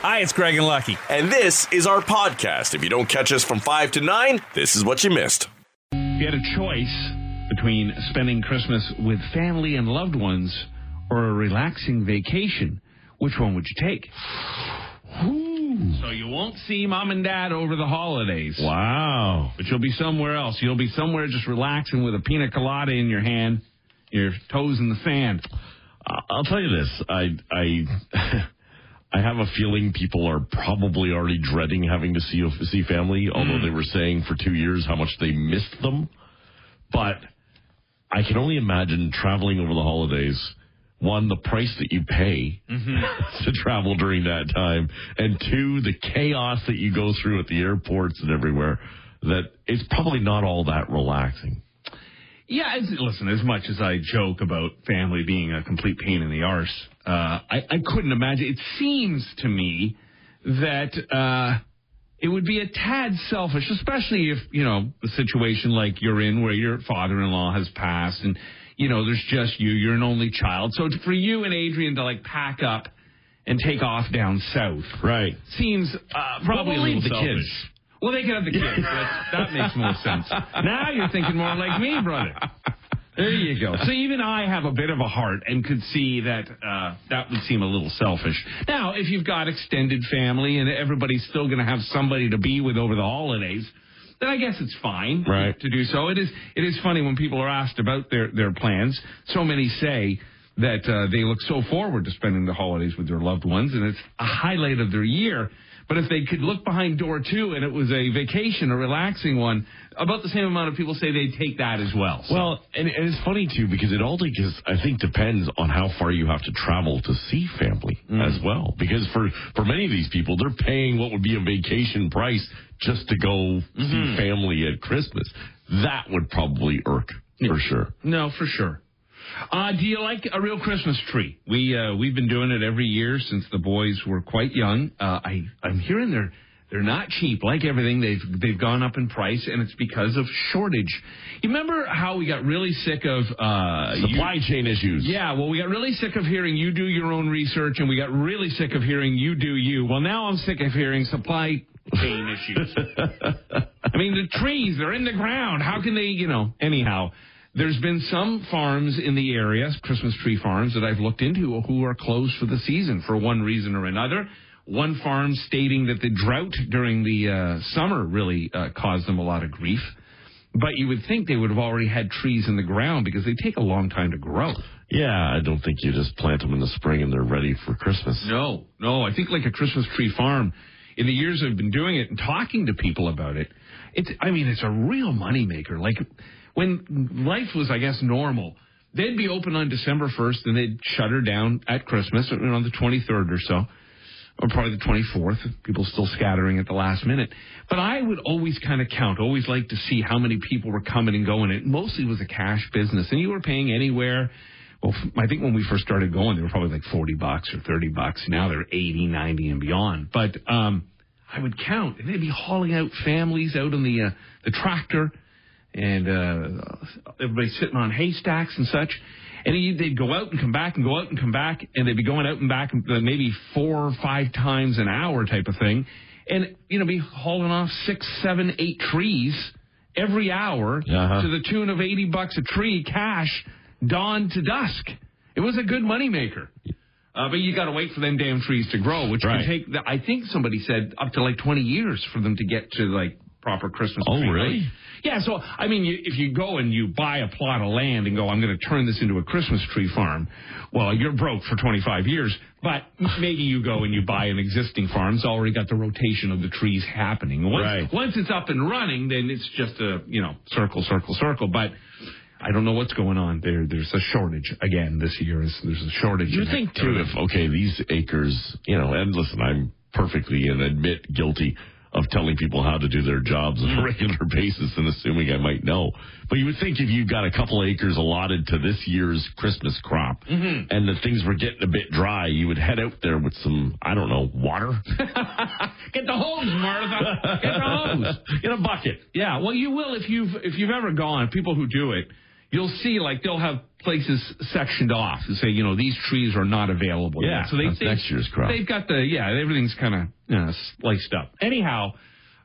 Hi, it's Craig and Lucky. And this is our podcast. If you don't catch us from 5 to 9, this is what you missed. If you had a choice between spending Christmas with family and loved ones or a relaxing vacation, which one would you take? So you won't see mom and dad over the holidays. Wow. But you'll be somewhere else. You'll be somewhere just relaxing with a pina colada in your hand, your toes in the sand. I'll tell you this. I I I have a feeling people are probably already dreading having to see see family, although hmm. they were saying for two years how much they missed them. But I can only imagine traveling over the holidays. One, the price that you pay mm-hmm. to travel during that time, and two, the chaos that you go through at the airports and everywhere. That it's probably not all that relaxing. Yeah, listen, as much as I joke about family being a complete pain in the arse, uh, I, I couldn't imagine. It seems to me that uh, it would be a tad selfish, especially if, you know, the situation like you're in where your father in law has passed and, you know, there's just you, you're an only child. So for you and Adrian to like pack up and take off down south Right. seems uh, probably we'll a little leave the selfish. kids. Well, they can have the kids. That, that makes more sense. Now you're thinking more like me, brother. There you go. So even I have a bit of a heart and could see that uh, that would seem a little selfish. Now, if you've got extended family and everybody's still going to have somebody to be with over the holidays, then I guess it's fine Right. to do so. It is. It is funny when people are asked about their their plans. So many say that uh, they look so forward to spending the holidays with their loved ones, and it's a highlight of their year. But if they could look behind door two and it was a vacation, a relaxing one, about the same amount of people say they'd take that as well. So- Well, and, and it's funny too because it all just I think depends on how far you have to travel to see family mm. as well. Because for for many of these people, they're paying what would be a vacation price just to go see mm-hmm. family at Christmas. That would probably irk for sure. No, for sure. Uh, do you like a real Christmas tree? We uh, we've been doing it every year since the boys were quite young. Uh, I I'm hearing they're they're not cheap. Like everything, they've they've gone up in price, and it's because of shortage. You remember how we got really sick of uh, you- Supply chain issues. yeah, well, we got really sick of hearing you do your own research, and we got really sick of hearing you do you. Well, now I'm sick of hearing supply chain issues. I mean, the trees, they're in the ground. How can they, you know, anyhow. There's been some farms in the area, Christmas tree farms, that I've looked into who are closed for the season for one reason or another. One farm stating that the drought during the uh, summer really uh, caused them a lot of grief. But you would think they would have already had trees in the ground because they take a long time to grow. Yeah, I don't think you just plant them in the spring and they're ready for Christmas. No, no. I think like a Christmas tree farm. In the years I've been doing it and talking to people about it, it's. I mean, it's a real moneymaker. Like when life was, I guess, normal, they'd be open on December first and they'd shut her down at Christmas, on the twenty third or so, or probably the twenty fourth. People still scattering at the last minute. But I would always kind of count. Always like to see how many people were coming and going. It mostly was a cash business, and you were paying anywhere. Well, I think when we first started going, they were probably like 40 bucks or 30 bucks. Now they're 80, 90 and beyond. But, um, I would count and they'd be hauling out families out on the, uh, the tractor and, uh, everybody sitting on haystacks and such. And he- they'd go out and come back and go out and come back and they'd be going out and back uh, maybe four or five times an hour type of thing. And, you know, be hauling off six, seven, eight trees every hour Uh-huh. to the tune of 80 bucks a tree cash dawn to dusk. It was a good moneymaker. Uh, but you got to wait for them damn trees to grow, which Right. can take, the, I think somebody said, up to like 20 years for them to get to like proper Christmas Oh, tree. really? height. Yeah, so, I mean, you, if you go and you buy a plot of land and go, I'm going to turn this into a Christmas tree farm, well, you're broke for 25 years, but maybe you go and you buy an existing farm. It's already got the rotation of the trees happening. Once, Right. once it's up and running, then it's just a, you know, circle, circle, circle. But I don't know what's going on there. There's a shortage again this year. There's a shortage. You think too if okay these acres, you know, and listen, I'm perfectly and admit guilty of telling people how to do their jobs on a regular basis and assuming I might know. But you would think if you got a couple acres allotted to this year's Christmas crop mm-hmm. and the things were getting a bit dry, you would head out there with some, I don't know, water Get the hose, Martha. Get the hose. in a bucket. Yeah, well, you will if you've if you've ever gone. People who do it, you'll see like they'll have places sectioned off and say, you know, these trees are not available. Yeah, yet. so they, that's they next year's crop. They've got the yeah, everything's kind of you know, sliced up. Anyhow,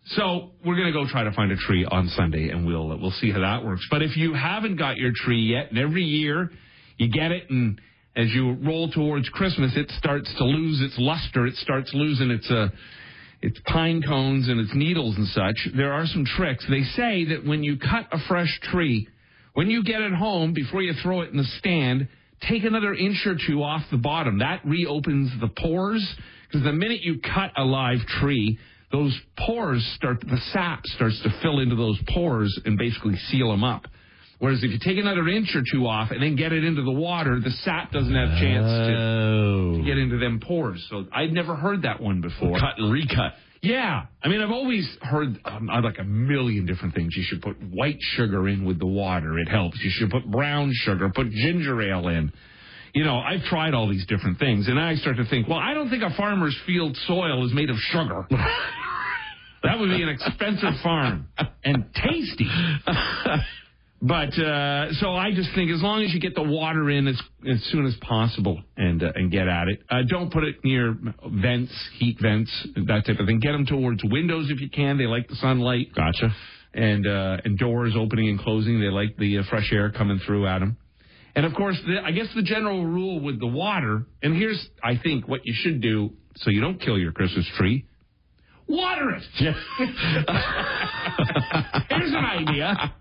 so we're gonna go try to find a tree on Sunday, and we'll we'll see how that works. But if you haven't got your tree yet, and every year you get it, and as you roll towards Christmas, it starts to lose its luster. It starts losing its uh, its pine cones and its needles and such. There are some tricks. They say that when you cut a fresh tree, when you get it home, before you throw it in the stand, take another inch or two off the bottom. That reopens the pores because the minute you cut a live tree, those pores start, the sap starts to fill into those pores and basically seal them up. Whereas if you take another inch or two off and then get it into the water, the sap doesn't have a chance to Oh. get into them pores. So I'd never heard that one before. Cut and recut. Yeah. I mean, I've always heard um, uh, like a million different things. You should put white sugar in with the water. It helps. You should put brown sugar, put ginger ale in. You know, I've tried all these different things, and I start to think, well, I don't think a farmer's field soil is made of sugar. that would be an expensive farm and tasty. But uh, so I just think as long as you get the water in as as soon as possible and uh, and get at it, uh, don't put it near vents, heat vents, that type of thing. Get them towards windows if you can. They like the sunlight. Gotcha. And uh, and doors opening and closing. They like the uh, fresh air coming through at them. And of course, the, I guess the general rule with the water. And here's I think what you should do so you don't kill your Christmas tree. Water it. Here's an idea.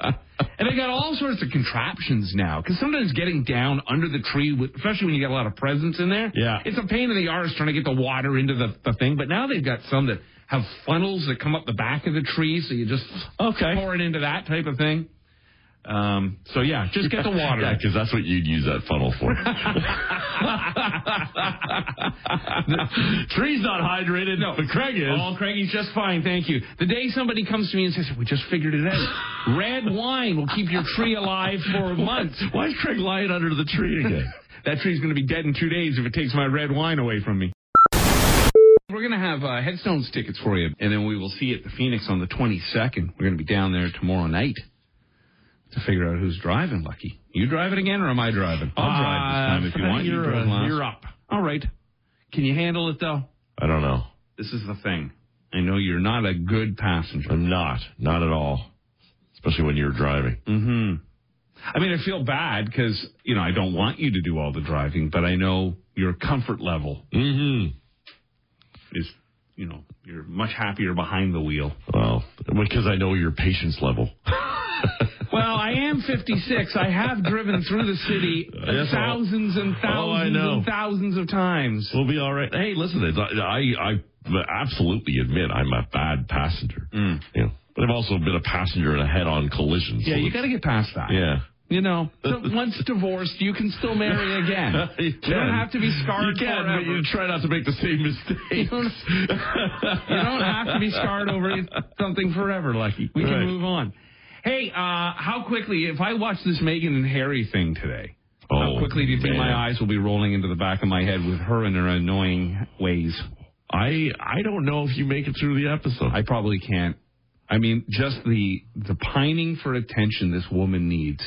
And they got all sorts of contraptions now. Because sometimes getting down under the tree, with, especially when you get a lot of presents in there, Yeah. it's a pain in the arse trying to get the water into the, the thing. But now they've got some that have funnels that come up the back of the tree, so you just Okay. pour it into that type of thing. Um, so yeah, just get the water. Yeah, because that's what you'd use that funnel for. Tree's not hydrated. No, but Craig is. Oh, Craigie's just fine, thank you. The day somebody comes to me and says, "We just figured it out. Red wine will keep your tree alive for months." Why is Craig lying under the tree again? That tree's going to be dead in two days if it takes my red wine away from me. We're going to have uh, Headstones tickets for you, and then we will see you at the Phoenix on the 22nd. We're going to be down there tomorrow night to figure out who's driving, Lucky. You driving again, or am I driving? I'll drive this time if you want. You you're, drove uh, last. you're up. All right. Can you handle it, though? I don't know. This is the thing. I know you're not a good passenger. I'm not. Not at all. Especially when you're driving. Mm hmm I mean, I feel bad because, you know, I don't want you to do all the driving, but I know your comfort level Mm-hmm. is, you know, you're much happier behind the wheel. Well, because I know your patience level. I am 56. I have driven through the city Yes, thousands and Oh, thousands know. and thousands of times. We'll be all right. Hey, listen, I, I absolutely admit I'm a bad passenger. Mm. You know, but I've also been a passenger in a head-on collision. so Yeah, you got to get past that. Yeah. You know, so once divorced, you can still marry again. you, You don't have to be scarred You can, forever. but you try not to make the same You mistake. don't, you don't have to be scarred over something forever, Lucky. We can Right. move on. Hey, uh, how quickly, if I watch this Meghan and Harry thing today, Oh, how quickly do you think man. my eyes will be rolling into the back of my head with her and her annoying ways? I I don't know if you make it through the episode. I probably can't. I mean, just the the pining for attention this woman needs.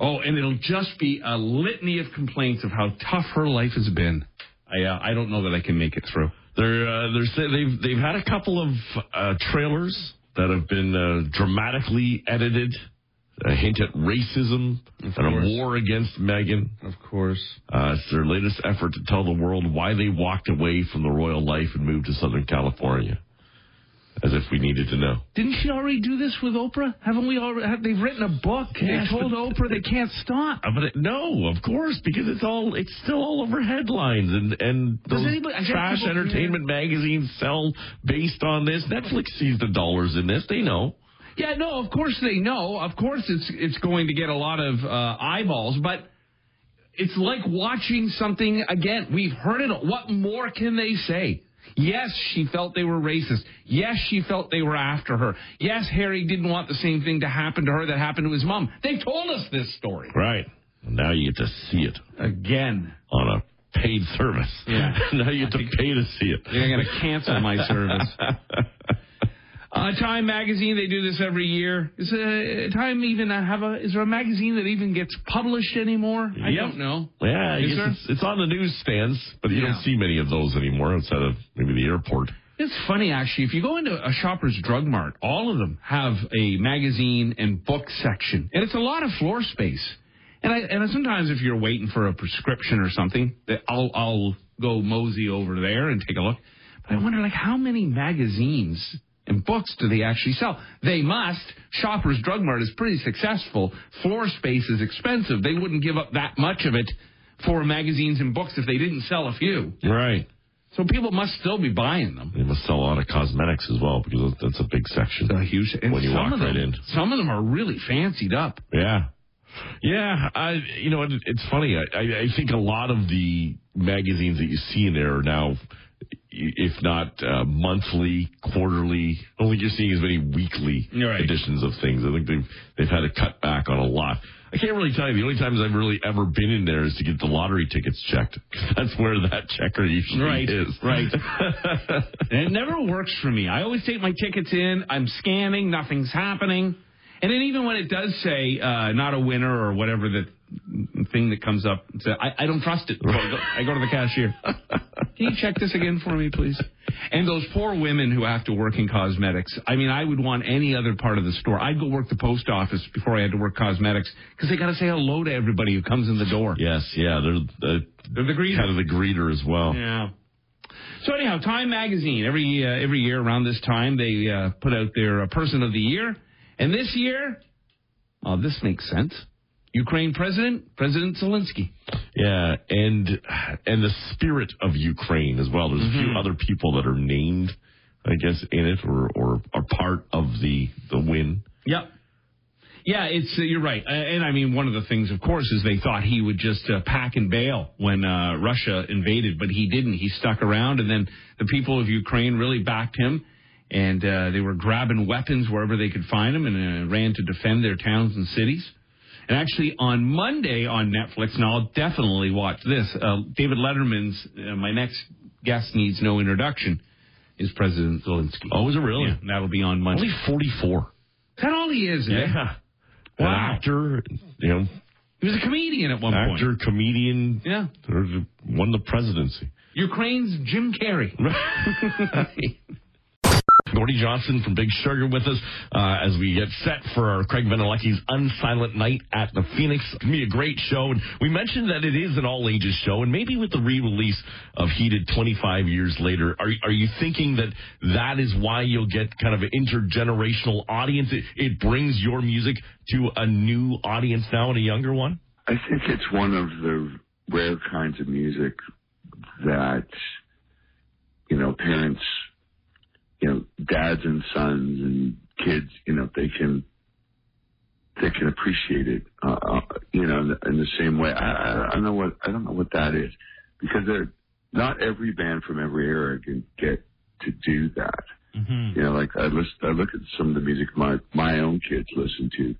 Oh, and it'll just be a litany of complaints of how tough her life has been. I uh, I don't know that I can make it through. They're uh, they're they've they've had a couple of uh, trailers that have been uh, dramatically edited, a hint at racism and course. a war against Meghan. Of course. Uh, it's their latest effort to tell the world why they walked away from the royal life and moved to Southern California. As if we needed to know. Didn't she already do this with Oprah? Haven't we already? Have, they've written a book. Yes, they told Oprah they can't stop. Uh, But it, no, of course, because it's all it's still all over headlines and and those anybody- trash entertainment magazines sell based on this. Netflix sees the dollars in this; they know. Yeah, no, of course they know. Of course it's it's going to get a lot of uh, eyeballs, but it's like watching something again. We've heard it. What more can they say? Yes, she felt they were racist. Yes, she felt they were after her. Yes, Harry didn't want the same thing to happen to her that happened to his mom. They've told us this story. Right. Now you get to see it Again. on a paid service. Yeah. now you get to pay to see it. They're going to cancel my service. Uh, Time magazine, they do this every year. Is uh, Time even uh, have a? Is there a magazine that even gets published anymore? I Yep. don't know. Yeah, it's, it's on the newsstands, but you Yeah. don't see many of those anymore outside of maybe the airport. It's funny actually. If you go into a Shoppers Drug Mart, all of them have a magazine and book section, and it's a lot of floor space. And I and sometimes if you're waiting for a prescription or something, that I'll I'll go mosey over there and take a look. But I wonder like how many magazines and books do they actually sell? They must. Shoppers Drug Mart is pretty successful. Floor space is expensive. They wouldn't give up that much of it for magazines and books if they didn't sell a few. Right. So people must still be buying them. They must sell a lot of cosmetics as well because that's a big section. a huge and When you some walk of them, right in. Some of them are really fancied up. Yeah. Yeah, I, you know, it, it's funny. I, I, I think a lot of the magazines that you see in there are now, if not uh, monthly, quarterly. I don't think you're seeing as many weekly Right. editions of things. I think they've they've had to cut back on a lot. I can't really tell you. The only times I've really ever been in there is to get the lottery tickets checked. that's where that checker usually Right, is. right. And it never works for me. I always take my tickets in. I'm scanning. Nothing's happening. And then even when it does say uh, not a winner or whatever the thing that comes up, it's, uh, I, I don't trust it. I, go, I go to the cashier. Can you check this again for me, please? And those poor women who have to work in cosmetics. I mean, I would want any other part of the store. I'd go work the post office before I had to work cosmetics because they got to say hello to everybody who comes in the door. yes, yeah, they're uh, They're the greeters. kind of the greeter as well. Yeah. So anyhow, Time Magazine every uh, every year around this time they uh, put out their uh, Person of the Year, and this year, oh, this makes sense. Ukraine President President Zelensky. Yeah, and and the spirit of Ukraine as well. There's a few other people that are named, I guess, in it or or are part of the the win. Yep. Yeah, it's uh, you're right, uh, and I mean one of the things, of course, is they thought he would just uh, pack and bail when uh, Russia invaded, but he didn't. He stuck around, and then the people of Ukraine really backed him, and uh, they were grabbing weapons wherever they could find them, and uh, ran to defend their towns and cities. And actually, on Monday on Netflix, and I'll definitely watch this. Uh, David Letterman's uh, my next guest needs no introduction is President Zelensky. Oh, is it really? Yeah, that'll be on Monday. Only 44. Is that all he is? eh? An Wow. actor, you know, He was a comedian at one actor, point. Actor, comedian, Yeah. won the presidency. Ukraine's Jim Carrey. Gordie Johnson from Big Sugar with us uh, as we get set for Craig Venn and Lucky's Unsilent Night at the Phoenix. It's going to be a great show. And we mentioned that it is an all ages show. And maybe with the re release of Heated 25 years later, are, are you thinking that that is why you'll get kind of an intergenerational audience? It, it brings your music to a new audience now and a younger one? I think it's one of the rare kinds of music that, you know, parents, you know, dads and sons and kids, you know, they can, they can appreciate it, uh, uh, you know, in the, in the same way. I, I, don't know what, I don't know what that is because they're, not every band from every era can get to do that. You know, like I listen, I look at some of the music my my own kids listen to,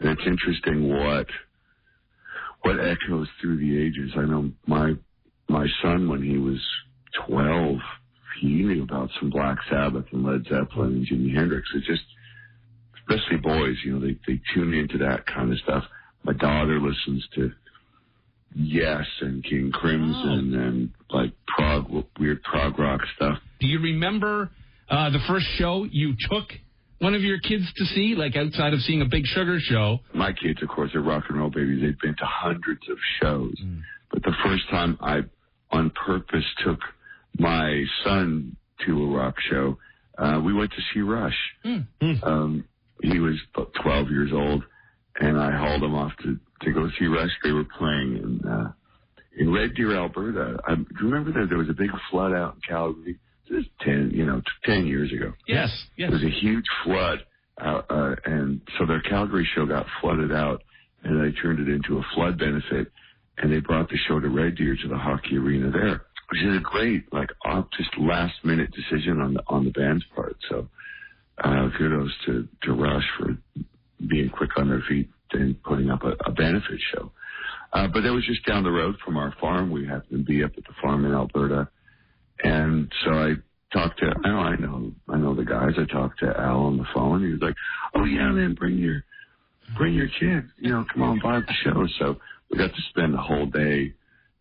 and it's interesting what what echoes through the ages. I know my my son when he was twelve, he knew about some Black Sabbath and Led Zeppelin and Jimi Hendrix. It just, especially boys, you know, they they tune into that kind of stuff. My daughter listens to Yes and King Crimson and like prog weird prog rock stuff. Do you remember uh, the first show you took one of your kids to see, like outside of seeing a Big Sugar show? my kids, of course, are rock and roll babies. They've been to hundreds of shows. But the first time I, on purpose, took my son to a rock show, uh, we went to see Rush. Um, he was 12 years old, and I hauled him off to, to go see Rush. They were playing in, uh, in Red Deer, Alberta. I, do you remember that there was a big flood out in Calgary? This 10, you know, 10 years ago. Yes, yes. There was a huge flood, uh, uh, and so their Calgary show got flooded out, and they turned it into a flood benefit, and they brought the show to Red Deer to the hockey arena there, which is a great, like, just last minute decision on the on the band's part. So, uh, kudos to to Rush for being quick on their feet and putting up a, a benefit show. Uh, but that was just down the road from our farm. We happened to be up at the farm in Alberta. And so I talked to I know I know I know the guys. I talked to Al on the phone. He was like, "Oh yeah, man, bring your bring your kid. You know, come on by the show." So we got to spend the whole day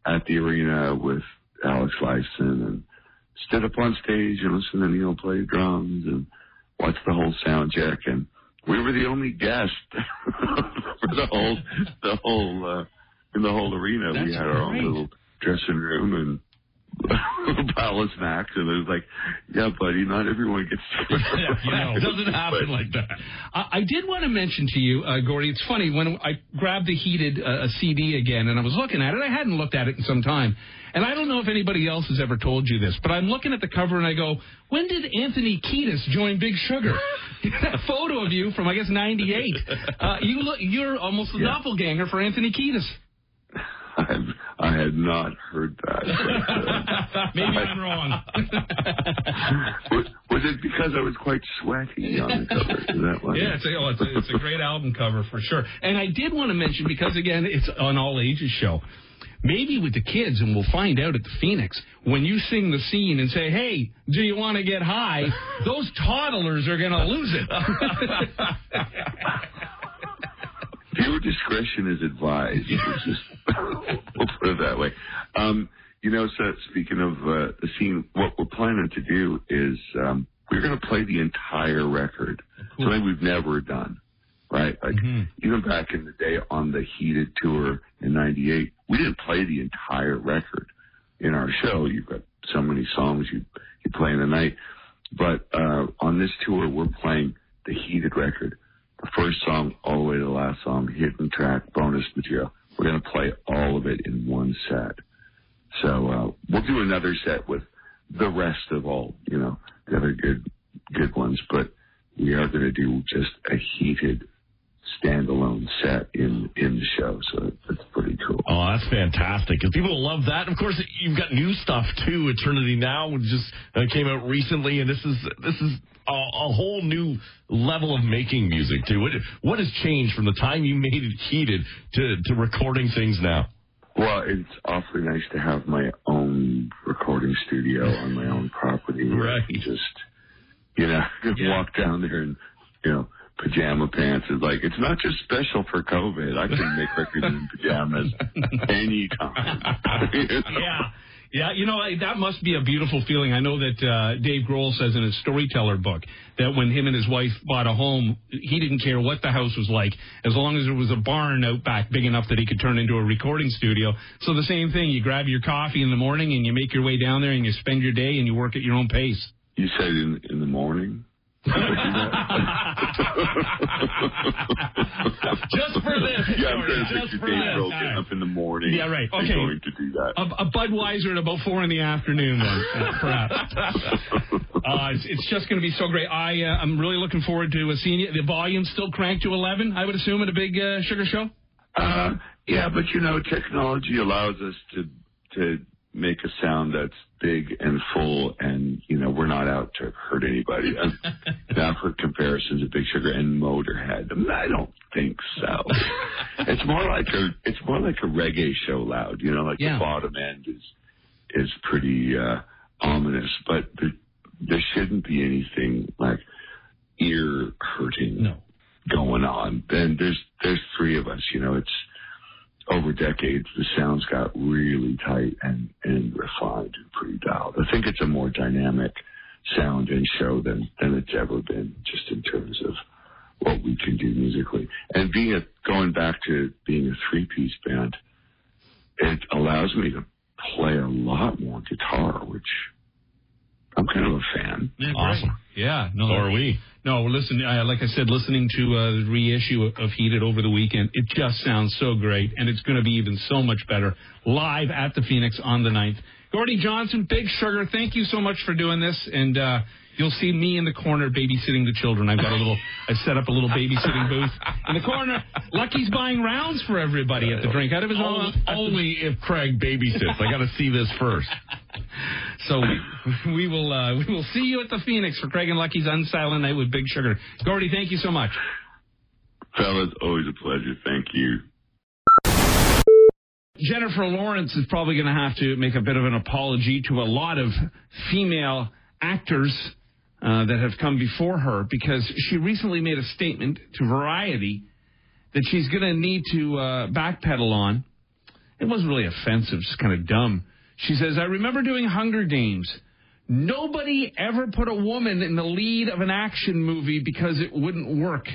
at the arena with Alex Lifeson and stood up on stage and listened to Neil play drums and watched the whole sound check. And we were the only guest for the whole the whole uh, in the whole arena. That's we had our great. own little dressing room and. Pile of snacks, and it was like, "Yeah, buddy, not everyone gets to." you know, It doesn't happen like that. I, I did want to mention to you, uh, Gordie. It's funny when I grabbed the heated uh, CD again, and I was looking at it. I hadn't looked at it in some time, and I don't know if anybody else has ever told you this, but I'm looking at the cover and I go, "When did Anthony Kiedis join Big Sugar?" that photo of you from I guess '98. Uh, you look, you're almost a Yeah. doppelganger for Anthony Kiedis. I, I had not heard that. But, uh, Maybe I'm wrong. was, was it because I was quite sweaty on the cover? That why? Yeah, it's a, oh, it's, a, it's a great album cover for sure. And I did want to mention because again, it's an all ages show. Maybe with the kids, and we'll find out at the Phoenix when you sing the scene and say, "Hey, do you want to get high?" Those toddlers are going to lose it. Viewer discretion is advised. Just, we'll put it that way. Um, you know, so speaking of uh, the scene, what we're planning to do is um, we're going to play the entire record. Something we've never done, right? Like even back in the day on the Heated tour in '98, we didn't play the entire record in our show. You've got so many songs you you play in a night, but uh, on this tour, we're playing the Heated record the first song all the way to the last song, hidden track, bonus material. We're going to play all of it in one set. So uh, we'll do another set with the rest of all, you know, the other good good ones. But we are going to do just a heated standalone set in in the show. So that's pretty cool. Oh, that's fantastic. Because people love that. Of course, you've got new stuff too. Eternity Now which just uh, came out recently, and this is this is a, a whole new level of making music too. What what has changed from the time you made it heated to to recording things now? Well, it's awfully nice to have my own recording studio on my own property. Right. And Just, you know, walk down there and, you know, pajama pants is like, it's not just special for COVID. I can make records in pajamas anytime. You know? yeah. Yeah, you know that must be a beautiful feeling. I know that uh, Dave Grohl says in his storyteller book that when him and his wife bought a home, he didn't care what the house was like, as long as there was a barn out back big enough that he could turn into a recording studio. So the same thing, you grab your coffee in the morning and you make your way down there and you spend your day and you work at your own pace. You said in, in the morning? Just for this, Yeah, I'm trying to just picture for Dave this. Getting right. up in the morning. Yeah, right. Okay. going to do that. A, a Budweiser at about four in the afternoon, then, perhaps. Uh, it's, it's just going to be so great. I uh, I'm really looking forward to uh, seeing you. The volume's still cranked to 11, I would assume, at a big uh, sugar show. Uh, yeah, but you know, technology allows us to to make a sound that's big and full, and you know, we're not out to hurt anybody. Now for comparisons of Big Sugar and Motorhead, I, don't think so. it's more like a it's more like a reggae show loud. You know, like Yeah. the bottom end is is pretty uh, ominous, but there, there shouldn't be anything like ear hurting No. going on. Then there's there's three of us. You know, it's decades the sounds got really tight and and refined and pretty dialed. I think it's a more dynamic sound and show than than it's ever been, just in terms of what we can do musically. And being a going back to being a three piece band, it allows me to play a lot more guitar, which I'm kind of a fan. Yeah, Awesome. Yeah, no, So are we. No, listen, uh, like I said, listening to uh, the reissue of, of Heated over the weekend, it just sounds so great, and it's going to be even so much better live at the Phoenix on the 9th. Gordie Johnson, Big Sugar, thank you so much for doing this, and uh, you'll see me in the corner babysitting the children. I've got a little, I set up a little babysitting booth in the corner. Lucky's buying rounds for everybody at the drink out of his own. Only, only if Craig babysits. I got to see this first. So we, we will uh, we will see you at the Phoenix for Craig and Lucky's Unsilent Night with Big Sugar. Gordie, thank you so much. Fellas, always a pleasure. Thank you. Jennifer Lawrence is probably going to have to make a bit of an apology to a lot of female actors uh, that have come before her because she recently made a statement to Variety that she's going to need to uh, backpedal on. It wasn't really offensive, just kind of dumb. She says, I remember doing Hunger Games. Nobody ever put a woman in the lead of an action movie because it wouldn't work.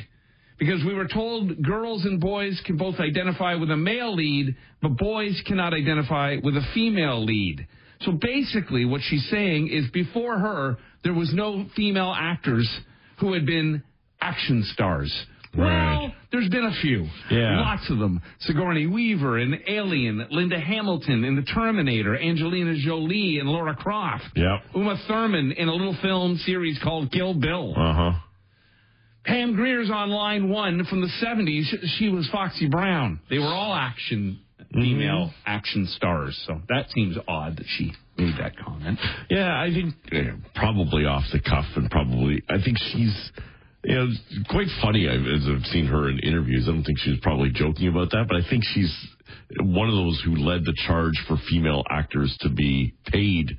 Because we were told girls and boys can both identify with a male lead, but boys cannot identify with a female lead. So basically, what she's saying is before her, there was no female actors who had been action stars. Right. Well, there's been a few. Yeah. Lots of them. Sigourney Weaver in Alien, Linda Hamilton in The Terminator, Angelina Jolie and Lara Croft. Yep. Uma Thurman in a little film series called Kill Bill. Uh huh. Pam Grier's on line one from the 70s. She was Foxy Brown. They were all action, female action stars. So that seems odd that she made that comment. Yeah, I think uh, probably off the cuff, and probably I think she's. You know, it's quite funny I've, as I've seen her in interviews. I don't think she was probably joking about that, but I think she's one of those who led the charge for female actors to be paid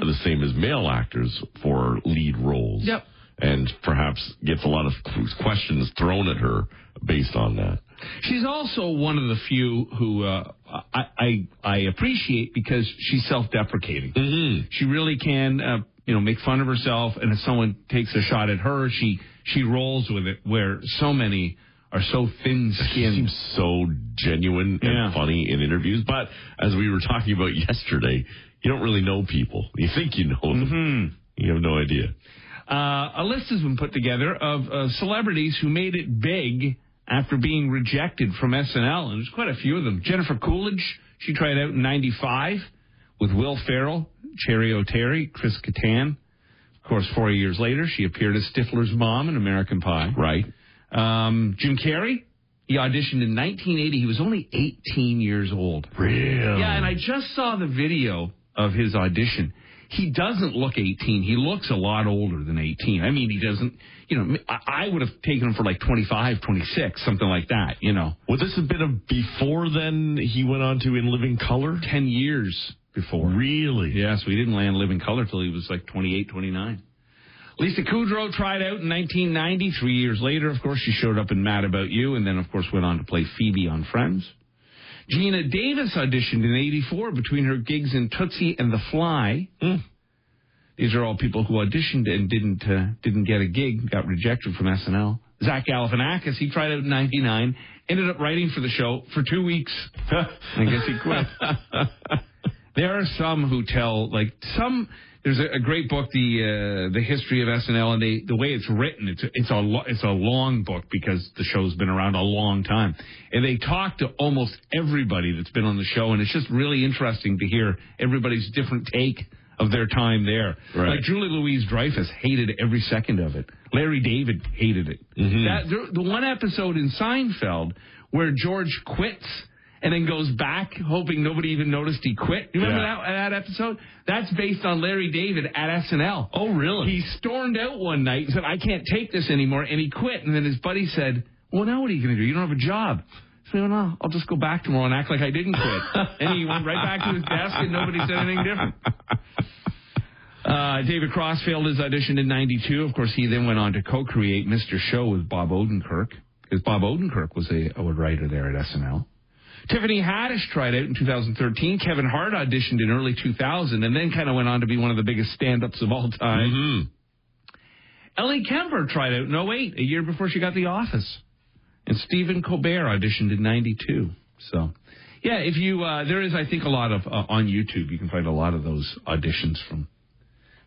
the same as male actors for lead roles. Yep. And perhaps gets a lot of questions thrown at her based on that. She's also one of the few who uh, I, I I appreciate because she's self-deprecating. Mm-hmm. She really can, uh, you know, make fun of herself, and if someone takes a shot at her, she she rolls with it. Where so many are so thin-skinned. seems so genuine and Yeah. funny in interviews. But as we were talking about yesterday, you don't really know people. You think you know them. Mm-hmm. You have no idea. Uh, a list has been put together of uh, celebrities who made it big after being rejected from SNL, and there's quite a few of them. Jennifer Coolidge, she tried out in '95 with Will Ferrell, Cheri Oteri, Chris Kattan. Of course, four years later, she appeared as Stifler's mom in American Pie. Right. Um, Jim Carrey, he auditioned in 1980. He was only 18 years old. Real. Yeah, and I just saw the video of his audition. He doesn't look 18. He looks a lot older than 18. I mean, he doesn't, you know, I I would have taken him for like 25, 26, something like that, you know. Would this have been a before then he went on to In Living Color? 10 years before. Really? Yeah, so he didn't land Living Color till he was like 28, 29. Lisa Kudrow tried out in 1990. Three years later, of course, she showed up in Mad About You and then, of course, went on to play Phoebe on Friends. Geena Davis auditioned in 84 between her gigs in Tootsie and The Fly. Hmm. These are all people who auditioned and didn't uh, didn't get a gig, got rejected from SNL. Zach Galifianakis, he tried out in 99, ended up writing for the show for two weeks. I guess he quit. there are some who tell like some. There's a, a great book, the uh, the history of SNL, and they the way it's written, it's it's a lo- it's a long book because the show's been around a long time, and they talk to almost everybody that's been on the show, and it's just really interesting to hear everybody's different take of their time there. Right. Like Julia Louis-Dreyfus hated every second of it. Larry David hated it. That the, the one episode in Seinfeld where George quits and then goes back, hoping nobody even noticed he quit. You remember Yeah. that that episode? That's based on Larry David at SNL. Oh, really? He stormed out one night and said, "I can't take this anymore," and he quit. And then his buddy said, "Well, now what are you going to do? You don't have a job." So well, no, I'll just go back tomorrow and act like I didn't quit. and he went right back to his desk, and nobody said anything different. Uh, David Crossfield is auditioned in '92. Of course, he then went on to co-create Mr. Show with Bob Odenkirk, because Bob Odenkirk was a, a writer there at SNL. Tiffany Haddish tried out in 2013. Kevin Hart auditioned in early 2000, and then kind of went on to be one of the biggest stand-ups of all time. hmm Ellie Kemper tried out in 08, a year before she got The Office. And Stephen Colbert auditioned in 92. So, yeah, if you, uh, there is, I think, a lot of, uh, on YouTube, you can find a lot of those auditions from,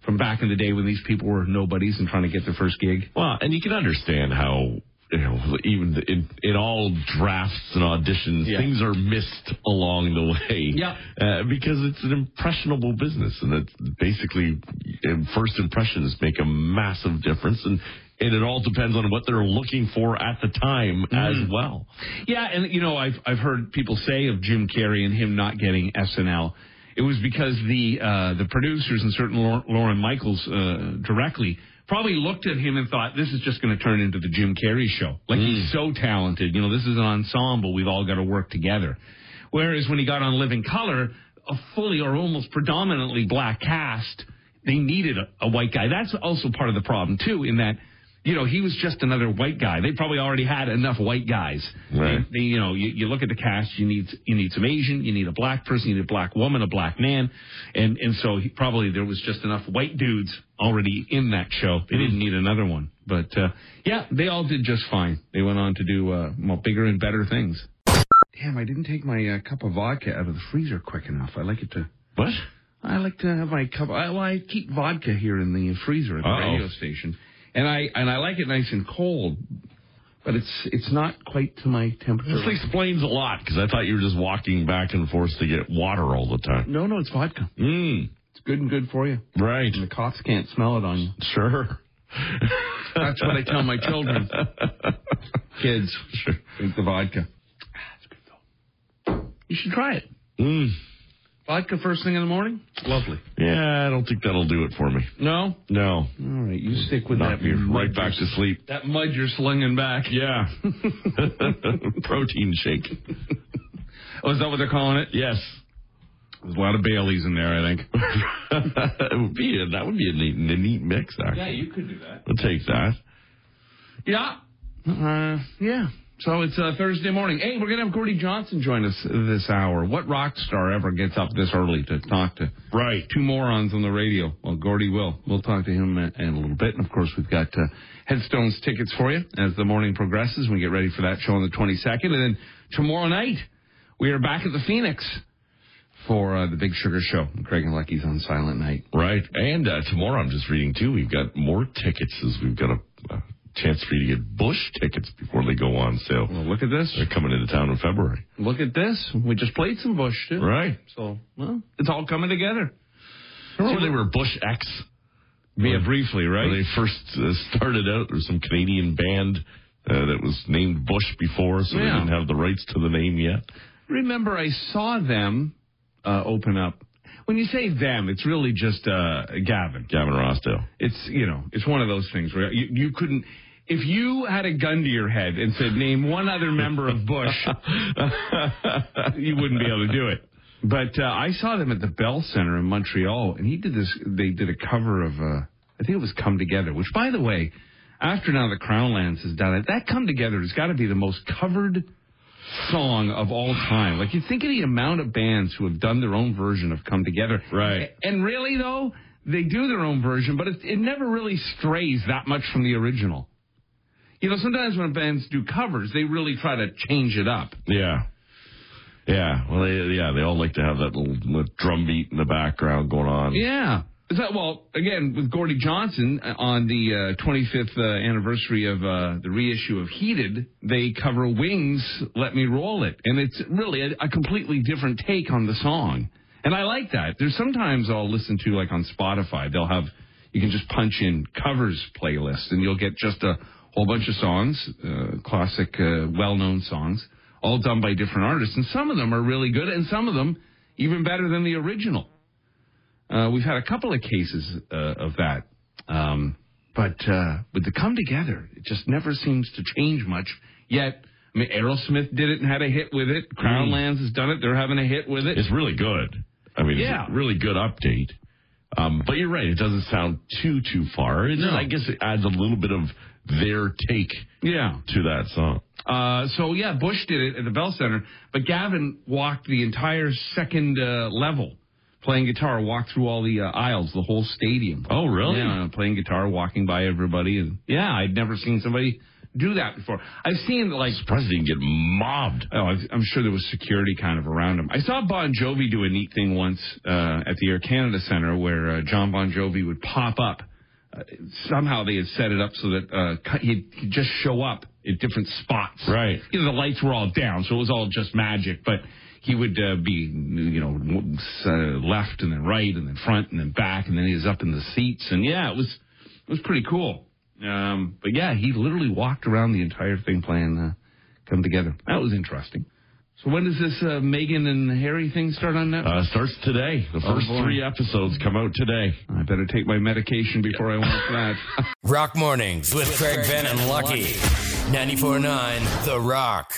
from back in the day when these people were nobodies and trying to get their first gig. Well, and you can understand how you know even in in all drafts and auditions Yeah. things are missed along the way. Yeah. uh, because it's an impressionable business, and it's basically uh, first impressions make a massive difference, and and it all depends on what they're looking for at the time as well. Yeah, and you know, I've I've heard people say of Jim Carrey and him not getting SNL, it was because the uh, the producers and certain Lorne Michaels uh, directly probably looked at him and thought this is just going to turn into the Jim Carrey show. Like he's mm. so talented, you know, this is an ensemble. We've all got to work together. Whereas when he got on Living Color, a fully or almost predominantly black cast. they needed a, a white guy. That's also part of the problem too, in that you know he was just another white guy. They probably already had enough white guys. Right. They, they, you know, you, you look at the cast. You need you need some Asian. You need a black person. You need a black woman, a black man, and and so he, probably there was just enough white dudes already in that show. They didn't need another one. But uh, yeah, they all did just fine. They went on to do uh, well, bigger and better things. Damn, I didn't take my uh, cup of vodka out of the freezer quick enough. I like it to. What? I like to have my cup. I, well, I keep vodka here in the freezer at the Uh-oh. radio station, and I and I like it nice and cold. But it's it's not quite to my temperature. This explains a lot because I thought you were just walking back and forth to get water all the time. no, no, it's vodka. Mm, It's good and good for you. right. And the cops can't smell it on you. Sure. That's what I tell my children. Kids, sure. drink the vodka. Ah, It's good though. You should try it. Mm. Vodka first thing in the morning. Lovely. Yeah, I don't think that'll do it for me. No. No. All right, you stick with Knock that. me mud right back to sleep. That mud you're slinging back. Yeah. Protein shake. Oh, is that what they're calling it? Yes. There's a lot of Baileys in there, I think. it would be a, that would be a neat, a neat mix. Actually, Yeah, you could do that. I'll take that. Yeah. Uh, yeah. So it's uh, Thursday morning. Hey, we're going to have Gordie Johnson join us this hour. What rock star ever gets up this early to talk to Right. two morons on the radio? Well, Gordie will. We'll talk to him in in a little bit. And of course, we've got uh, Headstones tickets for you as the morning progresses. We get ready for that show on the 22nd. And then tomorrow night, we are back at the Phoenix for uh, the Big Sugar Show. Craig and Lucky's Unsilent Night. Right. And uh, tomorrow, I'm just reading too. We've got more tickets as we've got a, a chance for you to get Bush tickets before they go on sale. Well, look at this. They're coming into town in February. Look at this. We just played some Bush, too. Right. So, well, it's all coming together. Remember they were Bush X? Yeah, briefly, right? When they first uh, started out, there was some Canadian band uh, that was named Bush before, so they didn't have the rights to the name yet. Remember, I saw them uh, open up. When you say them, it's really just uh, Gavin. Gavin Rossdale. It's you know, it's one of those things where you, you couldn't. If you had a gun to your head and said name one other member of Bush, you wouldn't be able to do it. But uh, I saw them at the Bell Center in Montreal, and he did this. They did a cover of, uh, I think it was "Come Together," which, by the way, after now the Crown Lands has done it, that "Come Together" has got to be the most covered song of all time. Like you think of the amount of bands who have done their own version of "Come Together," Right. And really, though, they do their own version, but it, it never really strays that much from the original. You know, sometimes when bands do covers, they really try to change it up. Yeah. Yeah. Well, they, yeah, they all like to have that little, little drum beat in the background going on. Yeah. Is that, well, again, with Gordie Johnson uh, on the uh, 25th uh, anniversary of uh, the reissue of Heated, they cover Wings, Let Me Roll It. And it's really a, a completely different take on the song. And I like that. There's sometimes I'll listen to, like on Spotify, they'll have, you can just punch in covers playlist and you'll get just a whole bunch of songs, uh, classic, uh, well known songs, all done by different artists. And some of them are really good and some of them even better than the original. Uh, we've had a couple of cases uh, of that. Um, but uh, with the come together, it just never seems to change much. Yet, I mean, Aerosmith did it and had a hit with it. Crown Lands has done it; they're having a hit with it. It's really good. I mean, Yeah. it's a really good update. Um, but you're right; it doesn't sound too too far. No. I guess it adds a little bit of their take yeah. to that song. Uh, so yeah, Bush did it at the Bell Center, but Gavin walked the entire second uh, level, playing guitar, walked through all the uh, aisles, the whole stadium. Oh, really? Yeah, playing guitar, walking by everybody, and yeah, I'd never seen somebody do that before. I've seen like Surprised he didn't get mobbed. Oh, I'm sure there was security kind of around him. I saw Bon Jovi do a neat thing once uh, at the Air Canada Center where uh, Jon Bon Jovi would pop up. Uh, somehow they had set it up so that uh, he'd, he'd just show up at different spots. Right. You know, the lights were all down, so it was all just magic. But he would uh, be, you know, w- uh, left and then right and then front and then back, and then he was up in the seats. And yeah, it was it was pretty cool. Um, but yeah, he literally walked around the entire thing playing uh, "Come Together." That was interesting. So when does this uh, Meghan and Harry thing start on Netflix? Uh, starts today. The Oh, first boy. three episodes come out today. I better take my medication before I watch that. Rock Mornings with Craig Venn and Lucky. 94.9 The Rock.